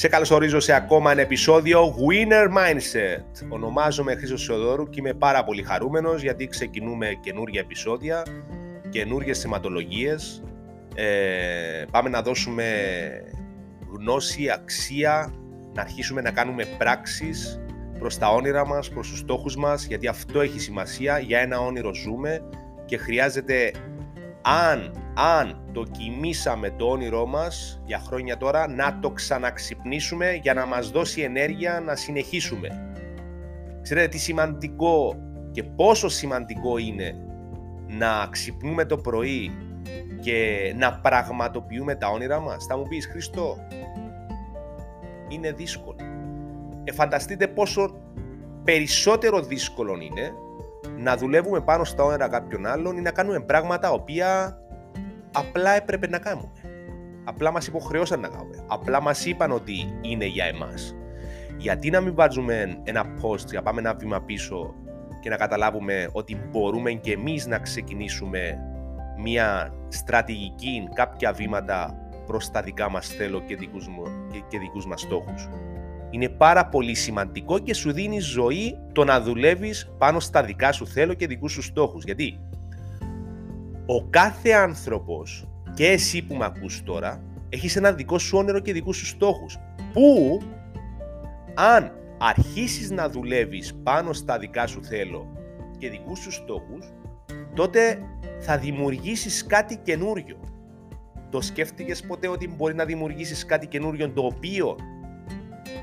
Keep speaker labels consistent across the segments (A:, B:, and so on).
A: Σε καλωσορίζω σε ακόμα ένα επεισόδιο Winner Mindset. Ονομάζομαι Χρήστος Σεοδόρου και είμαι πάρα πολύ χαρούμενος γιατί ξεκινούμε καινούργια επεισόδια, καινούργιες θεματολογίες. Ε, πάμε να δώσουμε γνώση, αξία, να αρχίσουμε να κάνουμε πράξεις προς τα όνειρα μας, προς τους στόχους μας, γιατί αυτό έχει σημασία, για ένα όνειρο ζούμε και χρειάζεται αν, αν δοκιμήσαμε το όνειρό μας για χρόνια τώρα, να το ξαναξυπνήσουμε για να μας δώσει ενέργεια να συνεχίσουμε. Ξέρετε τι σημαντικό και πόσο σημαντικό είναι να ξυπνούμε το πρωί και να πραγματοποιούμε τα όνειρά μας; Θα μου πεις Χριστό, είναι δύσκολο. Ε, φανταστείτε πόσο περισσότερο δύσκολο είναι να δουλεύουμε πάνω στα όνειρα κάποιων άλλων ή να κάνουμε πράγματα οποία απλά έπρεπε να κάνουμε. Απλά μας υποχρεώσαν να κάνουμε. Απλά μας είπαν ότι είναι για εμάς. Γιατί να μην βάζουμε ένα post για πάμε ένα βήμα πίσω και να καταλάβουμε ότι μπορούμε και εμείς να ξεκινήσουμε μια στρατηγική, κάποια βήματα προς τα δικά μας θέλω και δικούς, και, και δικούς μας στόχους. Είναι πάρα πολύ σημαντικό και σου δίνει ζωή το να δουλεύεις πάνω στα δικά σου θέλω και δικούς σου στόχους. Γιατί ο κάθε άνθρωπος και εσύ που με ακούς τώρα έχεις ένα δικό σου όνειρο και δικούς σου στόχους που αν αρχίσεις να δουλεύεις πάνω στα δικά σου θέλω και δικούς σου στόχους τότε θα δημιουργήσεις κάτι καινούριο. Το σκέφτηκες ποτέ ότι μπορεί να δημιουργήσεις κάτι καινούριο το οποίο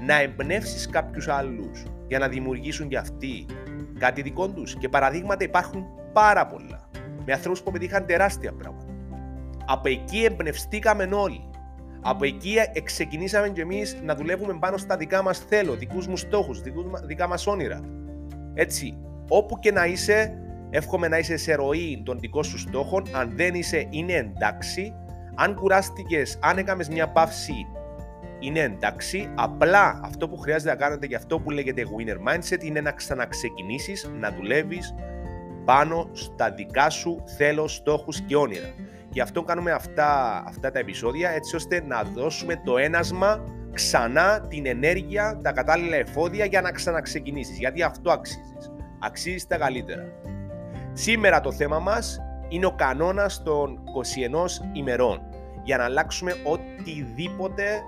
A: να εμπνεύσεις κάποιους άλλους για να δημιουργήσουν και αυτοί κάτι δικό τους; Και παραδείγματα υπάρχουν πάρα πολλά. Με ανθρώπους που πετύχαν τεράστια πράγματα. Από εκεί εμπνευστήκαμε όλοι. Από εκεί ξεκινήσαμε κι εμείς να δουλεύουμε πάνω στα δικά μας θέλω, δικούς μου στόχους, δικά μας όνειρα. Έτσι, όπου και να είσαι, εύχομαι να είσαι σε ροή των δικών σου στόχων. Αν δεν είσαι, είναι εντάξει. Αν κουράστηκες, αν έκαμες μια παύση, είναι εντάξει. Απλά αυτό που χρειάζεται να κάνετε για αυτό που λέγεται winner mindset είναι να ξαναξεκινήσεις, να δουλεύεις πάνω στα δικά σου θέλω, στόχους και όνειρα. Γι' αυτό κάνουμε αυτά, αυτά τα επεισόδια έτσι ώστε να δώσουμε το ένασμα ξανά την ενέργεια, τα κατάλληλα εφόδια για να ξαναξεκινήσεις. Γιατί αυτό αξίζεις. Αξίζεις τα καλύτερα. Σήμερα το θέμα μας είναι ο κανόνας των 21 ημερών για να αλλάξουμε οτιδήποτε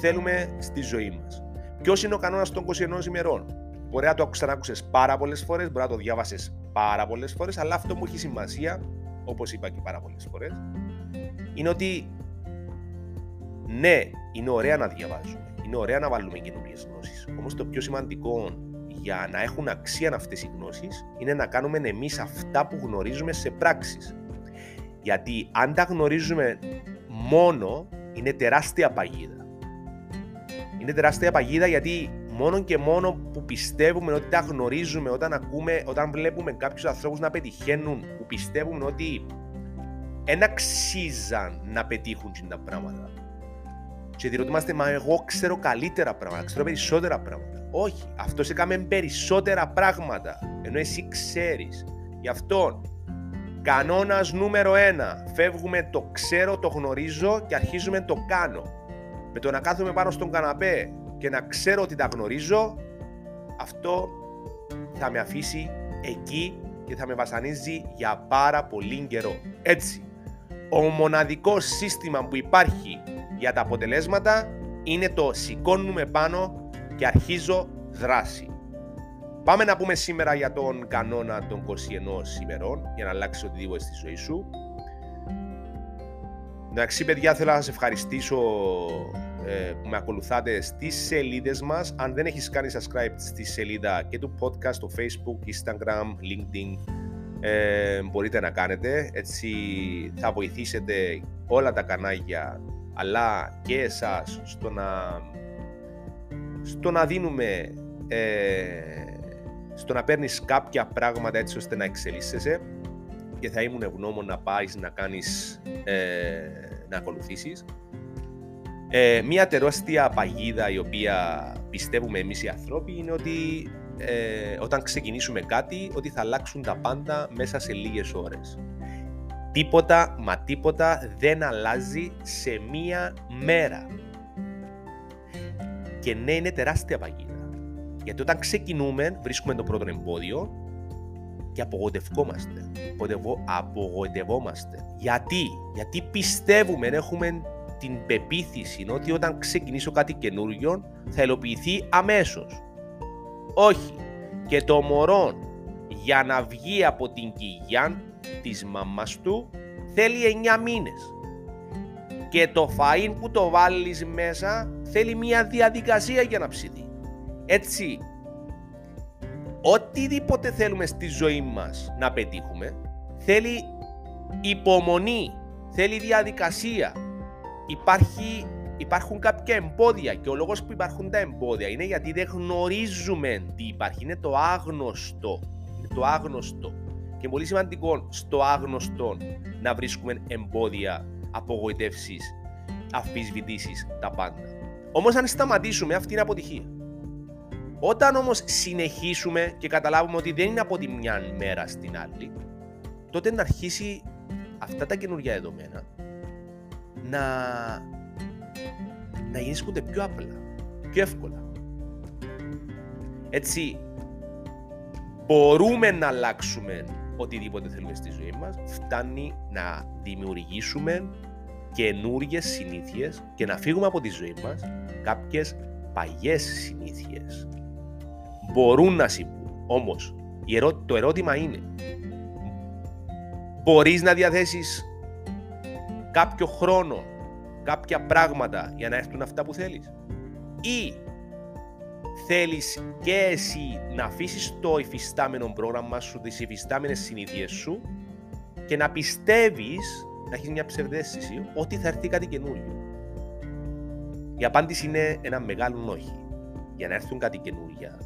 A: θέλουμε στη ζωή μας. Ποιος είναι ο κανόνας των 21 ημερών; Μπορεί να το ξανάκουσες πάρα πολλές φορές, μπορεί να το διάβασες πάρα πολλές φορές, αλλά αυτό που έχει σημασία, όπως είπα και πάρα πολλές φορές, είναι ότι ναι, είναι ωραία να διαβάζουμε, είναι ωραία να βάλουμε καινούριες γνώσεις. Όμως το πιο σημαντικό για να έχουν αξία αυτές οι γνώσεις είναι να κάνουμε εμείς αυτά που γνωρίζουμε σε πράξεις. Γιατί αν τα γνωρίζουμε μόνο, είναι τεράστια παγίδα είναι τεράστια παγίδα γιατί μόνο και μόνο που πιστεύουμε ότι τα γνωρίζουμε, όταν ακούμε, όταν βλέπουμε κάποιους ανθρώπους να πετυχαίνουν, που πιστεύουμε ότι δεν αξίζαν να πετύχουν τα πράγματα. Και διερωτούμαστε, μα εγώ ξέρω καλύτερα πράγματα, ξέρω περισσότερα πράγματα. Όχι, αυτός έκαμε περισσότερα πράγματα, ενώ εσύ ξέρεις. Γι' αυτό, κανόνας νούμερο ένα, φεύγουμε το ξέρω, το γνωρίζω και αρχίζουμε το κάνω με το να κάθομαι πάνω στον καναπέ και να ξέρω ότι τα γνωρίζω, αυτό θα με αφήσει εκεί και θα με βασανίζει για πάρα πολύ καιρό. Έτσι, ο μοναδικός σύστημα που υπάρχει για τα αποτελέσματα είναι το σηκώνουμε πάνω και αρχίζω δράση. Πάμε να πούμε σήμερα για τον κανόνα των 21 ημερών για να αλλάξει οτιδήποτε στη ζωή σου. Εντάξει, παιδιά, θέλω να σας ευχαριστήσω ε, που με ακολουθάτε στις σελίδες μας. Αν δεν έχεις κάνει subscribe στη σελίδα και του podcast στο Facebook, Instagram, LinkedIn, ε, μπορείτε να κάνετε. Έτσι θα βοηθήσετε όλα τα κανάλια, αλλά και εσάς στο να, στο να δίνουμε, ε, στο να παίρνεις κάποια πράγματα έτσι ώστε να εξελίσσεσαι και θα ήμουν ευγνώμων να πάεις να κάνεις, ε, να ακολουθήσεις. Ε, μια τεράστια παγίδα η οποία πιστεύουμε εμείς οι ανθρώποι είναι ότι ε, όταν ξεκινήσουμε κάτι ότι θα αλλάξουν τα πάντα μέσα σε λίγες ώρες. Τίποτα μα τίποτα δεν αλλάζει σε μία μέρα. Και ναι, είναι τεράστια παγίδα. Γιατί όταν ξεκινούμε, βρίσκουμε το πρώτο εμπόδιο και απογοητευόμαστε. Απογοητευόμαστε. Γιατί; Γιατί πιστεύουμε, έχουμε την πεποίθηση ότι όταν ξεκινήσω κάτι καινούριο θα υλοποιηθεί αμέσως. Όχι. Και το μωρό για να βγει από την κοιλιά της μαμάς του θέλει 9 μήνες. Και το φαΐν που το βάλεις μέσα θέλει μια διαδικασία για να ψηθεί. Έτσι, οτιδήποτε θέλουμε στη ζωή μας να πετύχουμε, θέλει υπομονή, θέλει διαδικασία. Υπάρχει, υπάρχουν κάποια εμπόδια και ο λόγος που υπάρχουν τα εμπόδια είναι γιατί δεν γνωρίζουμε τι υπάρχει, είναι το άγνωστο. Είναι το άγνωστο. Και πολύ σημαντικό στο άγνωστο να βρίσκουμε εμπόδια, απογοητεύσεις, αφισβητήσεις, τα πάντα. Όμως αν σταματήσουμε αυτή είναι αποτυχία. Όταν όμως συνεχίσουμε και καταλάβουμε ότι δεν είναι από τη μια μέρα στην άλλη, τότε να αρχίσει αυτά τα καινούργια δεδομένα να, να γίνονται πιο απλά, πιο εύκολα. Έτσι, μπορούμε να αλλάξουμε οτιδήποτε θέλουμε στη ζωή μας, φτάνει να δημιουργήσουμε καινούργιες συνήθειες και να φύγουμε από τη ζωή μας κάποιες παγιές συνήθειες. Μπορούν να συμβούν. Όμως, το ερώτημα είναι μπορείς να διαθέσεις κάποιο χρόνο, κάποια πράγματα για να έρθουν αυτά που θέλεις. Ή θέλεις και εσύ να αφήσεις το υφιστάμενο πρόγραμμα σου, τις υφιστάμενες συνήθειες σου και να πιστεύεις, να έχεις μια ψευδέστηση ότι θα έρθει κάτι καινούριο. Η απάντηση είναι ένα μεγάλο όχι. Για να έρθουν κάτι καινούρια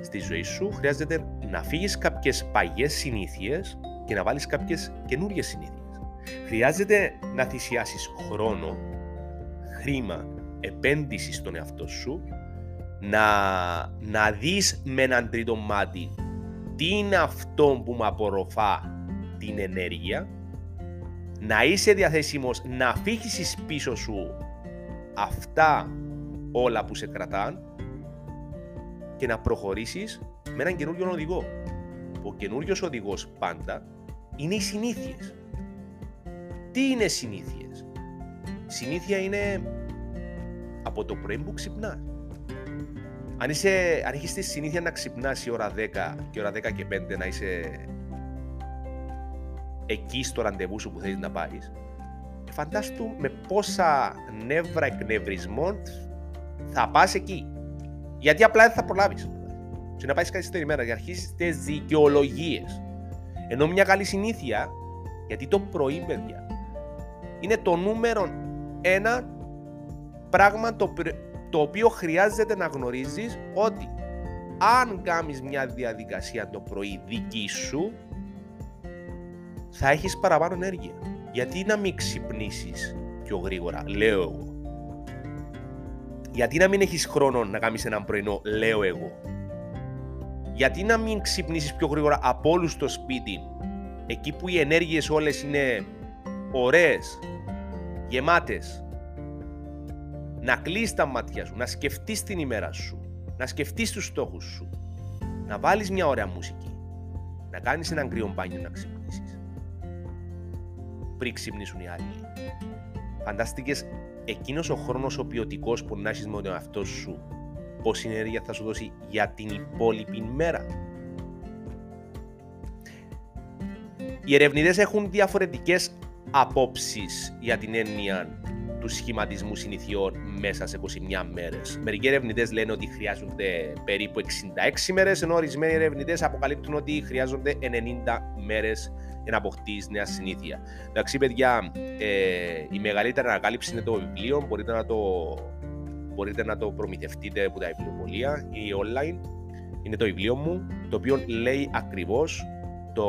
A: στη ζωή σου, χρειάζεται να φύγεις κάποιες παγιές συνήθειες και να βάλεις κάποιες καινούριες συνήθειες. Χρειάζεται να θυσιάσεις χρόνο, χρήμα, επένδυση στον εαυτό σου, να, να δεις με έναν τρίτο μάτι τι είναι αυτό που με απορροφά την ενέργεια, να είσαι διαθέσιμος να αφήσεις πίσω σου αυτά όλα που σε κρατάν και να προχωρήσεις με έναν καινούριο οδηγό. Ο καινούριος οδηγός πάντα είναι οι συνήθειες. Τι είναι συνήθειες; Συνήθεια είναι από το πρωί που ξυπνάς. Αν, είσαι, αν έχεις τη συνήθεια να ξυπνάς η ώρα 10 και ώρα 10 και 5 να είσαι εκεί στο ραντεβού σου που θέλεις να πάρεις, φαντάστου με πόσα νεύρα εκνευρισμών θα πας εκεί. Γιατί απλά δεν θα προλάβεις. Και να πάεις κάτι στην ημέρα και αρχίσει τις δικαιολογίες. Ενώ μια καλή συνήθεια, γιατί το πρωί, παιδιά, είναι το νούμερο ένα πράγμα το, το οποίο χρειάζεται να γνωρίζεις ότι αν κάνεις μια διαδικασία το πρωί δική σου, θα έχεις παραπάνω ενέργεια. Γιατί να μην ξυπνήσεις πιο γρήγορα, λέω εγώ. Γιατί να μην έχεις χρόνο να κάνεις έναν πρωινό, λέω εγώ. Γιατί να μην ξυπνήσεις πιο γρήγορα από όλους στο σπίτι, εκεί που οι ενέργειες όλες είναι ωραίες, γεμάτες. Να κλείσεις τα μάτια σου, να σκεφτείς την ημέρα σου, να σκεφτείς τους στόχους σου, να βάλεις μια ωραία μουσική, να κάνεις έναν κρύο μπάνιο να ξυπνήσεις. Πριν ξυπνήσουν οι άλλοι. Φαντάστηκες εκείνος ο χρόνος ο ποιοτικός που να έχεις με τον εαυτό σου, πόση ενέργεια θα σου δώσει για την υπόλοιπη μέρα. Οι ερευνητές έχουν διαφορετικές απόψεις για την έννοια του σχηματισμού συνηθιών μέσα σε 21 μέρες. Μερικοί ερευνητές λένε ότι χρειάζονται περίπου 66 μέρες, ενώ ορισμένοι ερευνητές αποκαλύπτουν ότι χρειάζονται 90 μέρες για να αποκτήσει νέα συνήθεια. Εντάξει, παιδιά, ε, η μεγαλύτερη ανακάλυψη είναι το βιβλίο. Μπορείτε να το, μπορείτε να το προμηθευτείτε από τα βιβλιοπολία ή online. Είναι το βιβλίο μου, το οποίο λέει ακριβώς το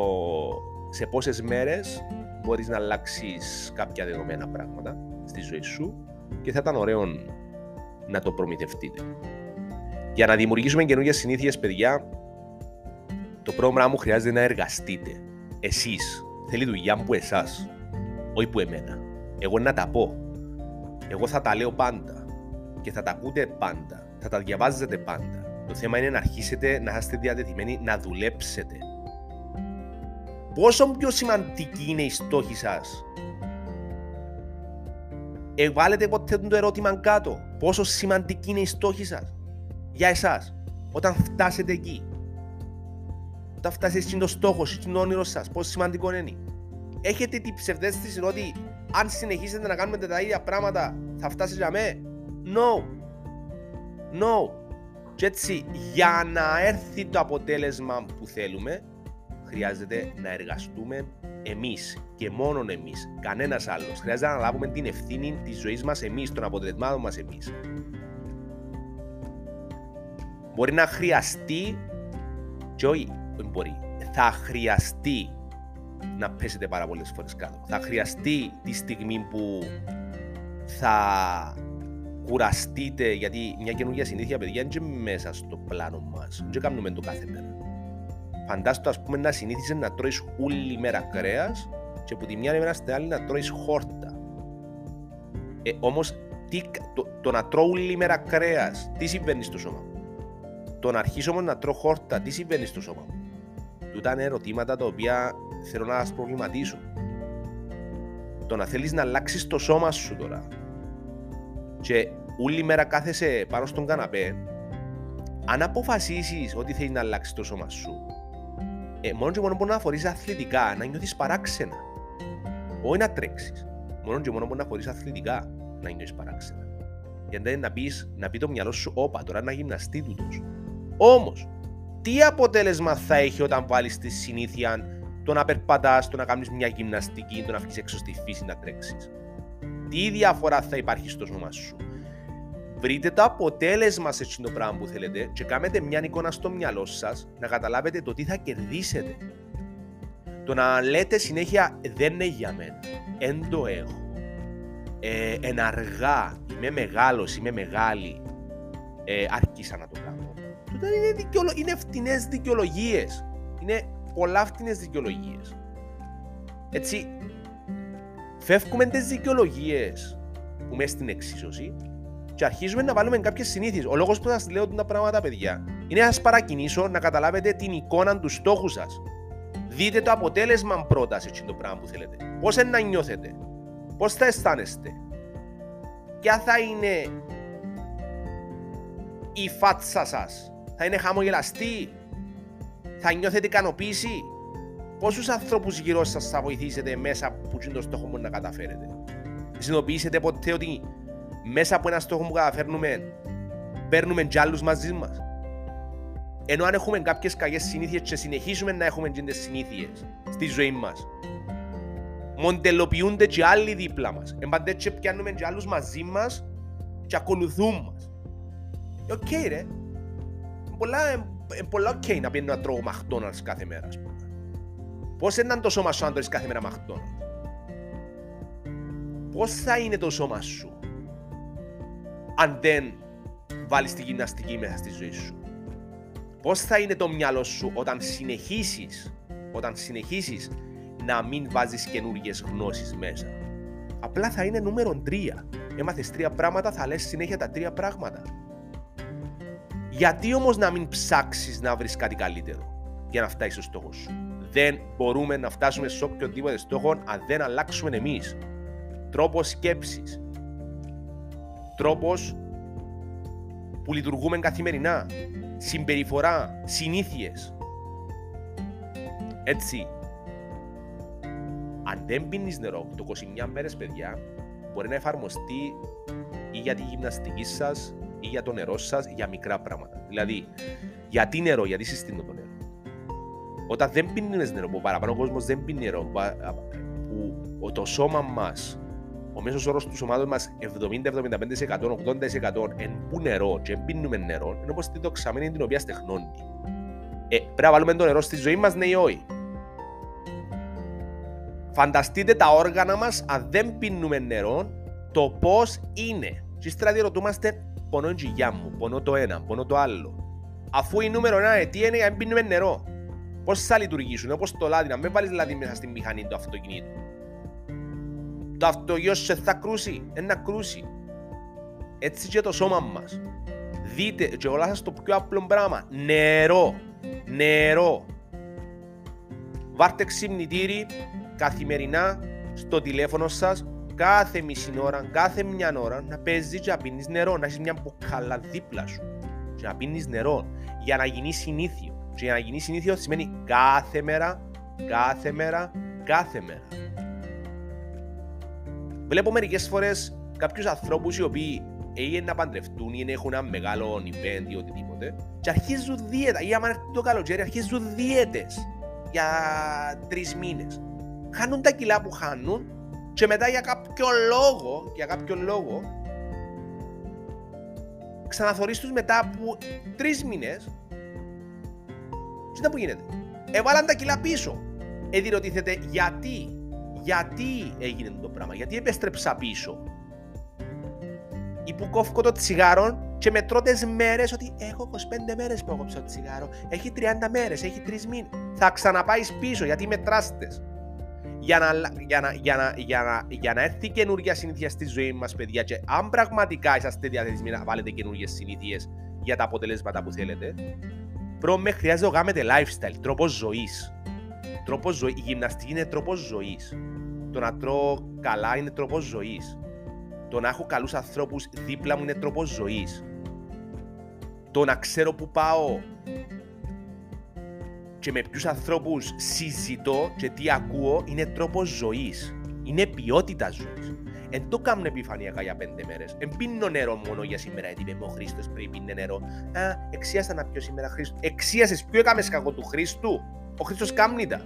A: σε πόσες μέρες μπορείς να αλλάξεις κάποια δεδομένα πράγματα στη ζωή σου και θα ήταν ωραίο να το προμηθευτείτε. Για να δημιουργήσουμε καινούργιες συνήθειες, παιδιά, το πρόγραμμα μου χρειάζεται να εργαστείτε. Εσείς. Θέλει δουλειά που εσάς, όχι που εμένα. Εγώ να τα πω. Εγώ θα τα λέω πάντα και θα τα ακούτε πάντα. Θα τα διαβάζετε πάντα. Το θέμα είναι να αρχίσετε να είστε διατεθειμένοι να δουλέψετε. Πόσο πιο σημαντική είναι η στόχη σας; Ε, βάλετε ποτέ το ερώτημα κάτω. Πόσο σημαντική είναι η στόχη σας. Για εσάς. Όταν φτάσετε εκεί; Όταν φτάσετε στο στόχο, στο όνειρο σας. Πόσο σημαντικό είναι; Έχετε την ψευδέστηση ότι αν συνεχίσετε να κάνετε τα ίδια πράγματα θα φτάσετε για μέ; No. No. Και έτσι, για να έρθει το αποτέλεσμα που θέλουμε, χρειάζεται να εργαστούμε εμείς και μόνον εμείς, κανένας άλλος. Χρειάζεται να λάβουμε την ευθύνη της ζωής μας εμείς, των αποτελεσμάτων μας εμείς. Μπορεί να χρειαστεί, και όχι μπορεί, θα χρειαστεί να πέσετε πάρα πολλές φορές κάτω. Θα χρειαστεί τη στιγμή που θα κουραστείτε, γιατί μια καινούργια συνήθεια, παιδιά, είναι μέσα στο πλάνο μας. Δεν κάνουμε το κάθε μέρα. Φαντάστο, ας πούμε, να συνήθιζε να τρώεις όλη μέρα κρέας και από τη μια μέρα στην άλλη να τρώεις χόρτα. Ε, όμως, τι, το, το, να τρώω όλη μέρα κρέας, τι συμβαίνει στο σώμα μου; Το να αρχίσω όμως να τρώω χόρτα, τι συμβαίνει στο σώμα μου; Τούτα είναι ερωτήματα τα οποία θέλω να σας προβληματίσω. Το να θέλεις να αλλάξεις το σώμα σου τώρα και όλη μέρα κάθεσαι πάνω στον καναπέ, αν αποφασίσεις ότι θέλεις να αλλάξεις το σώμα σου, ε, μόνος και μόνος μπορεί να φορείς αθλητικά, να νιώθεις παράξενα. Όχι να τρέξεις. Μόνος και μόνος μπορεί να φορείς αθλητικά, να νιώθεις παράξενα. Γιατί να, πεις, να πει το μυαλό σου, όπα, τώρα να γυμναστεί τούτος. Όμως, τι αποτέλεσμα θα έχει όταν βάλεις τη συνήθεια το να περπατάς, το να κάνεις μια γυμναστική, το να βγεις έξω στη φύση να τρέξεις; Τι διαφορά θα υπάρχει στο σώμα σου; Βρείτε το αποτέλεσμα σε αυτό το πράγμα που θέλετε και κάνετε μια εικόνα στο μυαλό σας να καταλάβετε το τι θα κερδίσετε. Το να λέτε συνέχεια δεν είναι για μένα, δεν το έχω. Ε, εναργά, είμαι μεγάλος, είμαι μεγάλη, ε, άρχισα να το κάνω. Τότε είναι, δικαιολο... είναι φτηνές δικαιολογίες. Είναι πολλά φτηνές δικαιολογίες. Έτσι, φεύγουμε τις δικαιολογίες που μέσα στην εξίσωση και αρχίζουμε να βάλουμε κάποιες συνήθειες. Ο λόγος που σας λέω τα πράγματα, παιδιά, είναι να σας παρακινήσω να καταλάβετε την εικόνα του στόχου σας. Δείτε το αποτέλεσμα πρώτα σε αυτό το πράγμα που θέλετε. Πώς να νιώθετε, πώς θα αισθάνεστε, ποια θα είναι η φάτσα σας, θα είναι χαμογελαστή, θα νιώθετε ικανοποίηση, πόσους ανθρώπους γύρω σας θα βοηθήσετε μέσα που το στόχο μου να καταφέρετε. Συνειδητοποιήσετε ποτέ ότι μέσα από ένα στόχο που καταφέρνουμε, παίρνουμε κι άλλους μαζί μας. Ενώ αν έχουμε κάποιες κακές συνήθειες και συνεχίσουμε να έχουμε τις συνήθειες στη ζωή μας, μοντελοποιούνται και άλλοι δίπλα μας. Εμπαντέ και πιάνουμε και άλλους μαζί μας και ακολουθούν μας. Ε, οκ okay, ρε. Πολλά, ε, πολλά οκ okay να πιένω να τρώω McDonald's κάθε μέρα, ας πούμε. Πώς είναι το σώμα σου αν τρώεις κάθε μέρα McDonald's; Πώς θα είναι το σώμα σου; Αν δεν βάλεις τη γυμναστική μέσα στη ζωή σου. Πώς θα είναι το μυαλό σου όταν συνεχίσεις, όταν συνεχίσεις να μην βάζεις καινούργιες γνώσεις μέσα; Απλά θα είναι νούμερο τρία. Έμαθες τρία πράγματα, θα λες συνέχεια τα τρία πράγματα. Γιατί όμως να μην ψάξεις να βρεις κάτι καλύτερο για να φτάσεις στο στόχο σου; Δεν μπορούμε να φτάσουμε σε οποιοδήποτε στόχο αν δεν αλλάξουμε εμείς. Τρόπος σκέψης, τρόπος που λειτουργούμε καθημερινά, συμπεριφορά, συνήθειες. Έτσι, αν δεν πίνεις νερό το 29 μέρες, παιδιά, μπορεί να εφαρμοστεί ή για τη γυμναστική σας ή για το νερό σας για μικρά πράγματα. Δηλαδή, γιατί νερό, γιατί συστήνω το νερό. Όταν δεν πίνεις νερό, που παραπάνω ο κόσμος δεν πίνει νερό, που το σώμα μας ο μέσος όρος του ομάδων μας 70-75%, 80% εν που νερό και πίνουμε νερό, είναι όπως τη δοξαμένη την οποία στεχνώνει. Ε, πρέπει να βάλουμε το νερό στη ζωή μας, ναι ή όχι; Φανταστείτε τα όργανα μας, αν δεν πίνουμε νερό, το πώς είναι. Και ύστερα διερωτούμαστε, πονώ η γιά μου, πονώ το ένα, πονώ το άλλο. Αφού η νούμερο ένα αιτία είναι αν πίνουμε νερό. Πώς θα λειτουργήσουν, όπως το λάδι, να μην βάλεις λάδι μέσα στην μηχανή του αυτοκινήτου το αυτογείο σε θα κρούσει, ένα κρούσει. Έτσι και το σώμα μας. Δείτε, και όλα σας το πιο απλό πράγμα. Νερό. Νερό. Βάρτε ξυπνητήρι καθημερινά στο τηλέφωνο σας κάθε μισή ώρα, κάθε μια ώρα να παίζεις και να πίνεις νερό, να έχεις μια μπουκάλα δίπλα σου και να πίνεις νερό για να γίνει συνήθιο. Και για να γίνει συνήθιο σημαίνει κάθε μέρα, κάθε μέρα, κάθε μέρα. Βλέπω μερικές φορές κάποιους ανθρώπους οι οποίοι ή να παντρευτούν ή έχουν ένα μεγάλο event ή οτιδήποτε και αρχίζουν δίαιτα ή άμα έρθει το καλοκαίρι αρχίζουν δίαιτες για τρεις μήνες. Χάνουν τα κιλά που χάνουν και μετά για κάποιο λόγο, για κάποιο λόγο ξαναθωρείς τους μετά από τρεις μήνες. Τι που γίνεται. Έβαλαν τα κιλά πίσω. Εδιρωτήθεται γιατί. Γιατί έγινε το πράγμα. Γιατί επέστρεψα πίσω ή που κόφω το τσιγάρο και μετρώ τις μέρες ότι έχω 25 μέρες που έχω το τσιγάρο, έχει 30 μέρες, έχει 3 μήνες. Θα ξαναπάεις πίσω γιατί μετράστες. Για να, για, να, για, να, για, να, για να έρθει καινούργια συνήθεια στη ζωή μας, παιδιά, και αν πραγματικά είσαστε διαθέσιμοι να βάλετε καινούργιες συνήθειες για τα αποτελέσματα που θέλετε, πρώτα χρειάζεται να κάνετε lifestyle, τρόπος ζωής. Τρόπο ζωή. Η γυμναστική είναι τρόπος ζωής. Το να τρώω καλά είναι τρόπος ζωής. Το να έχω καλούς ανθρώπους δίπλα μου είναι τρόπος ζωής. Το να ξέρω που πάω και με ποιους ανθρώπους συζητώ και τι ακούω είναι τρόπος ζωής. Είναι ποιότητα ζωής. Εν το κάνω επιφανειακά για πέντε μέρες. Εν πίνω νερό μόνο για σήμερα, γιατί είπε ο Χρήστος πριν πίνει νερό. Α, εξίασα να πιω σήμερα Χρήστο. Εξίασες, ποιο έκαμες κακό του Χρήστου; Ο Χρήστος κάμνητα.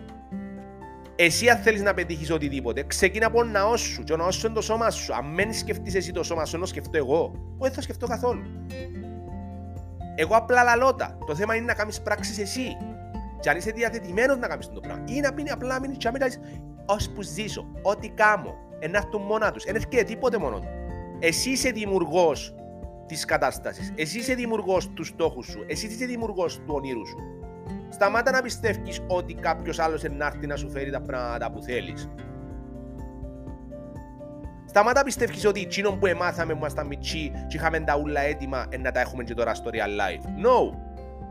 A: Εσύ αν θέλεις να πετύχεις οτιδήποτε, ξεκίνα από τον ναό σου και ο ναός σου είναι το σώμα σου. Αν μένει σκεφτείς εσύ το σώμα σου, ενώ σκεφτώ εγώ, όχι δεν θα σκεφτώ καθόλου. Εγώ απλά λαλώτα. Το θέμα είναι να κάνεις πράξεις εσύ. Και αν είσαι διαθετημένος να κάνεις το πράγμα. Ή να μείνει απλά μείνεις και να μιλάς, που ζήσω, ό,τι κάνω, να έρθουν μόνα τους. Δεν έρχεται τίποτε μόνο τους. Εσύ είσαι δημιουργός της κατάστασης. Εσύ είσαι δημιουργός του στόχου σου. Εσύ είσαι δημιουργός του ονείρου σου. Σταμάτα να πιστεύεις ότι κάποιος άλλος έρθει να σου φέρει τα πράγματα που θέλεις. Σταμάτα πιστεύεις ότι εκείνο που εμάθαμε που ήμασταν μητσί και είχαμε τα ούλα έτοιμα να τα έχουμε και τώρα στο real life. No!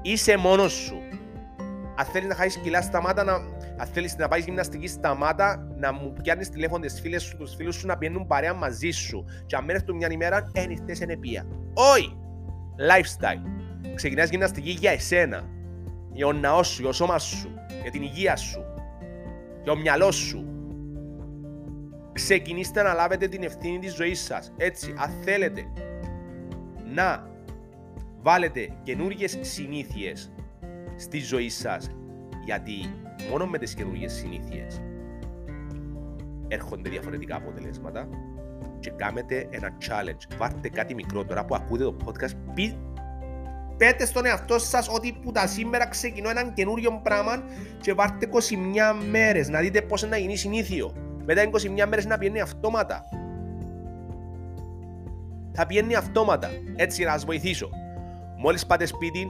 A: Είσαι μόνος σου. Αν θέλεις να χάσεις κιλά, σταμάτα να. Αν θέλεις να πάεις γυμναστική, σταμάτα να μου πιάνεις τηλέφωνο τις φίλες σου, τους φίλους σου να πηγαίνουν παρέα μαζί σου. Και αν μένει μια ημέρα, ένιχτε εν επία. Όχι! Lifestyle. Ξεκινάς γυμναστική για εσένα για ο ναός σου, για το σώμας σου, για την υγεία σου, για το μυαλός σου. Ξεκινήστε να λάβετε την ευθύνη της ζωής σας. Έτσι, αν θέλετε να βάλετε καινούργιες συνήθειες στη ζωή σας, γιατί μόνο με τις καινούργιες συνήθειες έρχονται διαφορετικά αποτελέσματα και κάνετε ένα challenge. Βάρτε κάτι μικρό τώρα που ακούτε το podcast, πέτε στον εαυτό σας ότι που τα σήμερα ξεκινώ έναν καινούριο πράγμα και βάρτε 21 μέρες να δείτε πώς να γίνει συνήθιο. Μετά 21 μέρες να πηγαίνει αυτόματα. Θα πηγαίνει αυτόματα. Έτσι να σας βοηθήσω. Μόλις πάτε σπίτι,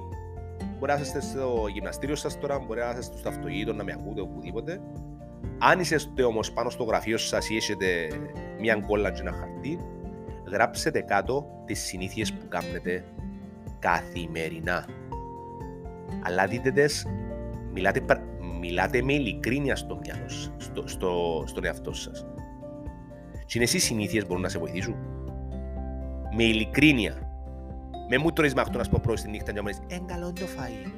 A: μπορεί να είστε στο γυμναστήριο σας τώρα, μπορεί να είστε στο αυτοκίνητο να με ακούτε οπουδήποτε. Αν είστε όμως πάνω στο γραφείο σας ή έχετε μια κόλλα και ένα χαρτί, γράψετε κάτω τις συνήθειες που κάνετε καθημερινά. Αλλά δείτε τες, μιλάτε, μιλάτε με ειλικρίνεια στο μυαλό στο, στο, στον εαυτό σας. Και εσείς συνήθειες μπορούν να σε βοηθήσουν; Με ειλικρίνεια. Με μου τρώεις με αυτό να σου πω πρωί στη νύχτα και να μου λες καλό το φαΐ».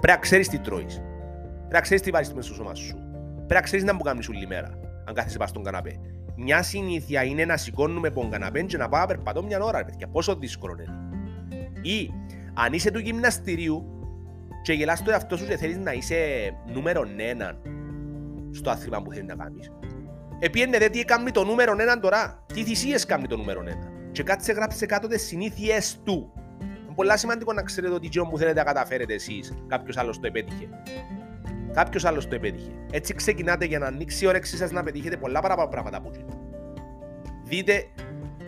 A: Πρέπει να ξέρεις τι τρώεις. Πρέπει να ξέρεις τι βάζεις μέσα στο σώμα σου. Πρέπει να ξέρεις να μου κάνεις όλη μέρα, αν κάθεσαι πάνω στον καναπέ. Μια συνήθεια είναι να σηκώνουμε από τον καναπέ και να πάω περπατώ μια ώρα, παιδιά. Πόσο δύσκολο είναι. Ή αν είσαι του γυμναστηρίου και γελάς το εαυτό σου και θέλεις να είσαι νούμερο ένα στο άθλημα που θέλεις να κάνεις. Επίενε δε τι έκανε το νούμερο ένα τώρα. Τι θυσίες κάνει το νούμερο ένα. Και κάτσε γράψε κάτω τις συνήθειες του. Είναι πολύ σημαντικό να ξέρετε ότι τι που θέλετε να καταφέρετε εσείς, κάποιος άλλος το επέτυχε. Κάποιος άλλος το επέτυχε. Έτσι ξεκινάτε για να ανοίξει η όρεξή σας να πετύχετε πολλά παραπάνω πράγματα από Δείτε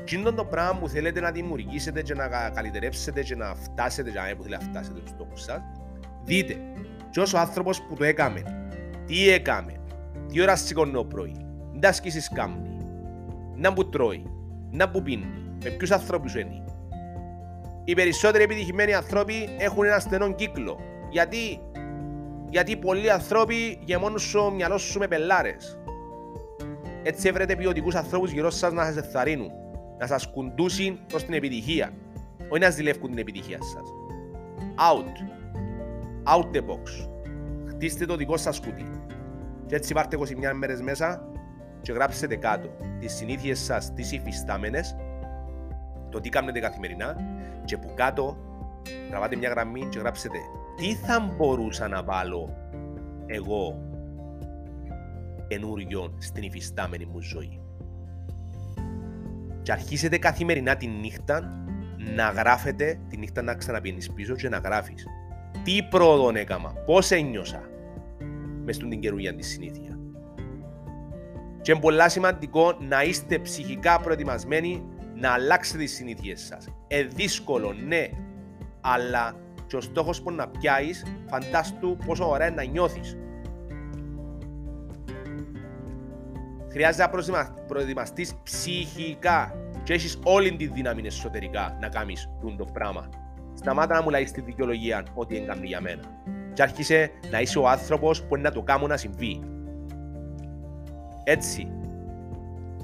A: τι είναι το πράγμα που θέλετε να δημιουργήσετε και να καλλιτερεύσετε και να φτάσετε για να θέλετε να φτάσετε στους στόχους σας, δείτε ποιος ο άνθρωπος που το έκαμε, τι έκαμε, τι ώρα σηκώνει ο πρωί, τι ασκήσεις κάνει, να που τρώει, να που πίνει, με ποιους ανθρώπους είναι. οι περισσότεροι επιτυχημένοι άνθρωποι έχουν ένα στενό κύκλο. Γιατί, γιατί πολλοί άνθρωποι γεμώνουν στο μυαλό σου με πελάρες. Έτσι έβρετε ποιοτικούς ανθρώπους γύρω σας να σας εθαρρύνουν, να σας κουντούσουν προς την επιτυχία, όχι να ζηλεύκουν την επιτυχία σας. Out. Out the box. Χτίστε το δικό σας κουτί. Και έτσι πάρτε 21 μέρες μέσα και γράψετε κάτω τις συνήθειες σας, τις υφιστάμενες, το τι κάνετε καθημερινά και που κάτω τραβάτε μια γραμμή και γράψετε τι θα μπορούσα να βάλω εγώ καινούριο στην υφιστάμενη μου ζωή. Και αρχίσετε καθημερινά τη νύχτα να γράφετε, τη νύχτα να ξαναπίνεις πίσω και να γράφεις. Τι πρόοδο έκανα, πώς ένιωσα μες στην καινούργια της συνήθεια. Και είναι πολύ σημαντικό να είστε ψυχικά προετοιμασμένοι να αλλάξετε τις συνήθειες σας. Ε, δύσκολο, ναι, αλλά και ο στόχος που να πιάσεις, φαντάστου πόσο ωραία να νιώθεις. Χρειάζεται να προετοιμαστείς ψυχικά και έχεις όλη τη δύναμη εσωτερικά να κάνεις το πράγμα. Σταμάτα να μου λαείς τη δικαιολογία ότι είναι για μένα. Και άρχισε να είσαι ο άνθρωπος που είναι να το κάνω να συμβεί. Έτσι,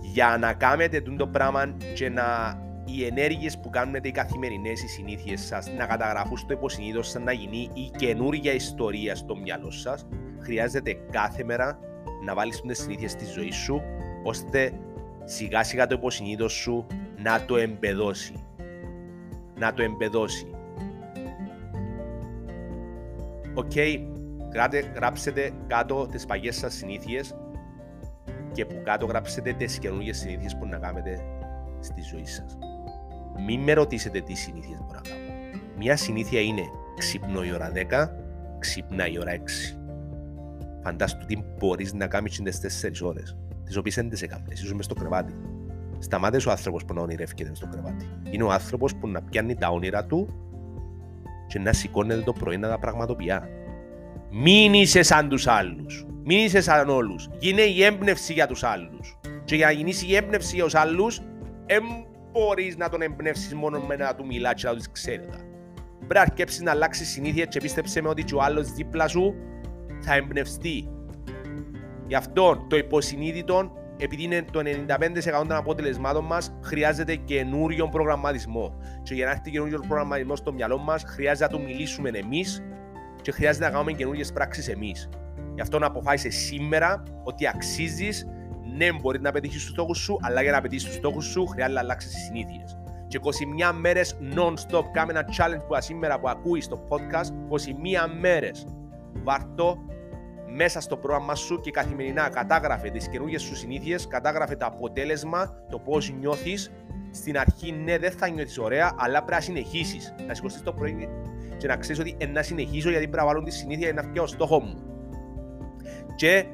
A: για να κάνετε το πράγμα και να οι ενέργειες που κάνετε οι καθημερινές, οι συνήθειες σας, να καταγραφούν στο υποσυνείδητο σας, να γίνει η καινούργια ιστορία στο μυαλό σας, χρειάζεται κάθε μέρα να βάλεις τις συνήθειες στη ζωή σου, ώστε σιγά σιγά το υποσυνείδητο σου να το εμπεδώσει. Να το εμπεδώσει. OK, okay, γράψτε κάτω τις παγιές σας συνήθειες και που κάτω γράψετε τις καινούργιες συνήθειες που να κάνετε στη ζωή σας. Μην με ρωτήσετε τι συνήθειες μπορώ να κάνω. Μια συνήθεια είναι ξυπνώ η ώρα 10, ξυπνά η ώρα 6. Φαντάστο τι μπορείς να κάνεις τις 4 ώρες, τις οποίες δεν τις έκανες, είσαι μες στο κρεβάτι. Σταμάτε ο άνθρωπος που να ονειρεύκεται στο κρεβάτι. Είναι ο άνθρωπος που να πιάνει τα όνειρα του και να σηκώνεται το πρωί να τα πραγματοποιεί. Μην είσαι σαν τους άλλους. Μην είσαι σαν όλους. Γίνε η έμπνευση για τους άλλους. Και για να γίνεις η έμπνευση για τους άλλους, δεν μπορείς να τον εμπνεύσεις μόνο με να του μιλάς και να τους ξέρεις. Πρέπει να αρκέψει να αλλάξεις συνήθεια και πίστεψε με ότι ο άλλος δίπλα σου θα εμπνευστεί. Γι' αυτό το υποσυνείδητο, επειδή είναι το 95% των αποτελεσμάτων μας, χρειάζεται καινούριος προγραμματισμό. Και για να έρθει καινούριος προγραμματισμός στο μυαλό μας, χρειάζεται να του μιλήσουμε εμείς και χρειάζεται να κάνουμε καινούριες πράξεις εμείς. Γι' αυτό να αποφάσισε σήμερα ότι αξίζεις. Ναι, μπορεί να πετύχεις τους στόχους σου, αλλά για να πετύχεις τους στόχους σου χρειάζεται να αλλάξεις τις συνήθειες. Και 21 μέρες non-stop. Κάμε ένα challenge που σήμερα που ακούεις στο podcast. 21 μέρες. Βάρτο μέσα στο πρόγραμμα σου και καθημερινά κατάγραφε τις καινούργιες σου συνήθειες, κατάγραφε το αποτέλεσμα, το πώς νιώθεις. Στην αρχή, ναι, δεν θα νιώθεις ωραία, αλλά πρέπει να συνεχίσεις. Να σηκώσει το πρωί και να ξέρεις ότι να συνεχίσω γιατί πρέπει να βάλω τη συνήθεια για να φτιάξω στόχο μου και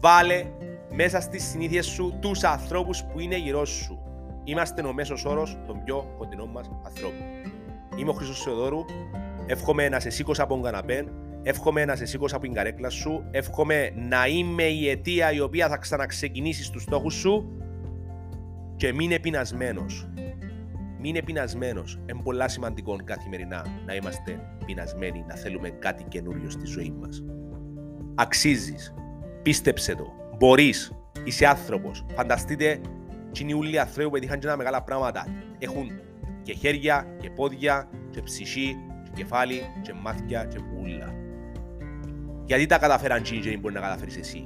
A: βάλε μέσα στις συνήθειες σου τους ανθρώπους που είναι γύρω σου. Είμαστε ο μέσος όρος των πιο κοντινών μας ανθρώπων. Είμαι ο Χρήστος Θεοδόρου. Εύχομαι να σε σήκωσα από τον καναπέ. Εύχομαι να σε σήκωσα από την καρέκλα σου. Εύχομαι να είμαι η αιτία η οποία θα ξαναξεκινήσει στους στόχους σου. Και μην είναι πεινασμένος. Μην είναι πεινασμένο. Είναι πολύ σημαντικό καθημερινά να είμαστε πεινασμένοι, να θέλουμε κάτι καινούριο στη ζωή μας. Αξίζεις. Πίστεψε το. Μπορείς. Είσαι άνθρωπος. Φανταστείτε τι είναι όλοι οι άνθρωποι που πετύχαν και μεγάλα πράγματα. Έχουν και χέρια και πόδια και ψυχή και κεφάλι και μάτια και πουλά. Γιατί τα καταφέραν και δεν μπορεί να καταφέρεις εσύ.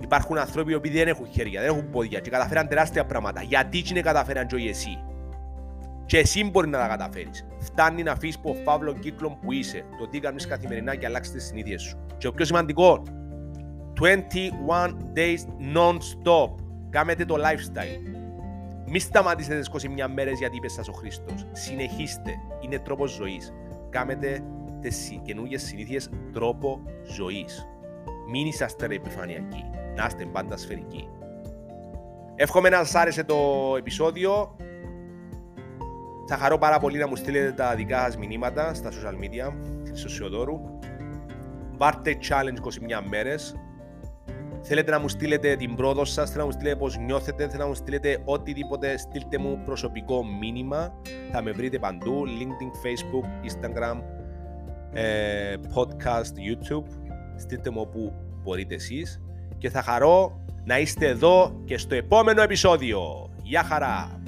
A: Υπάρχουν άνθρωποι που δεν έχουν χέρια, δεν έχουν πόδια και καταφέραν τεράστια πράγματα. Γιατί δεν καταφέραν και εσύ. Και εσύ μπορεί να τα καταφέρεις. Φτάνει να αφήσεις από φαύλο κύκλο που είσαι, το τι κάνεις καθημερινά και αλλάξεις τις συνήθειες σου. Και το πιο σημαντικό, 21 days non-stop. Κάμετε το lifestyle. Μη σταματήσετε 21 μέρες γιατί είπες σας ο Χριστός. Συνεχίστε. Είναι τρόπος ζωής. Κάμετε τις καινούργιες συνήθειες τρόπο ζωής. Μην είσαστε επιφανειακοί. Να είστε πάντα σφαιρικοί. Εύχομαι να σας άρεσε το επεισόδιο. Θα χαρώ πάρα πολύ να μου στείλετε τα δικά σας μηνύματα στα social media, στο Σιωδόρου. Βάρτε challenge 21 μέρες Θέλετε να μου στείλετε την πρόοδο σας, θέλετε να μου στείλετε πώς νιώθετε, θέλετε να μου στείλετε οτιδήποτε, στείλτε μου προσωπικό μήνυμα. Θα με βρείτε παντού, LinkedIn, Facebook, Instagram, ε, podcast, YouTube. Στείλτε μου όπου μπορείτε εσείς και θα χαρώ να είστε εδώ και στο επόμενο επεισόδιο. Γεια χαρά!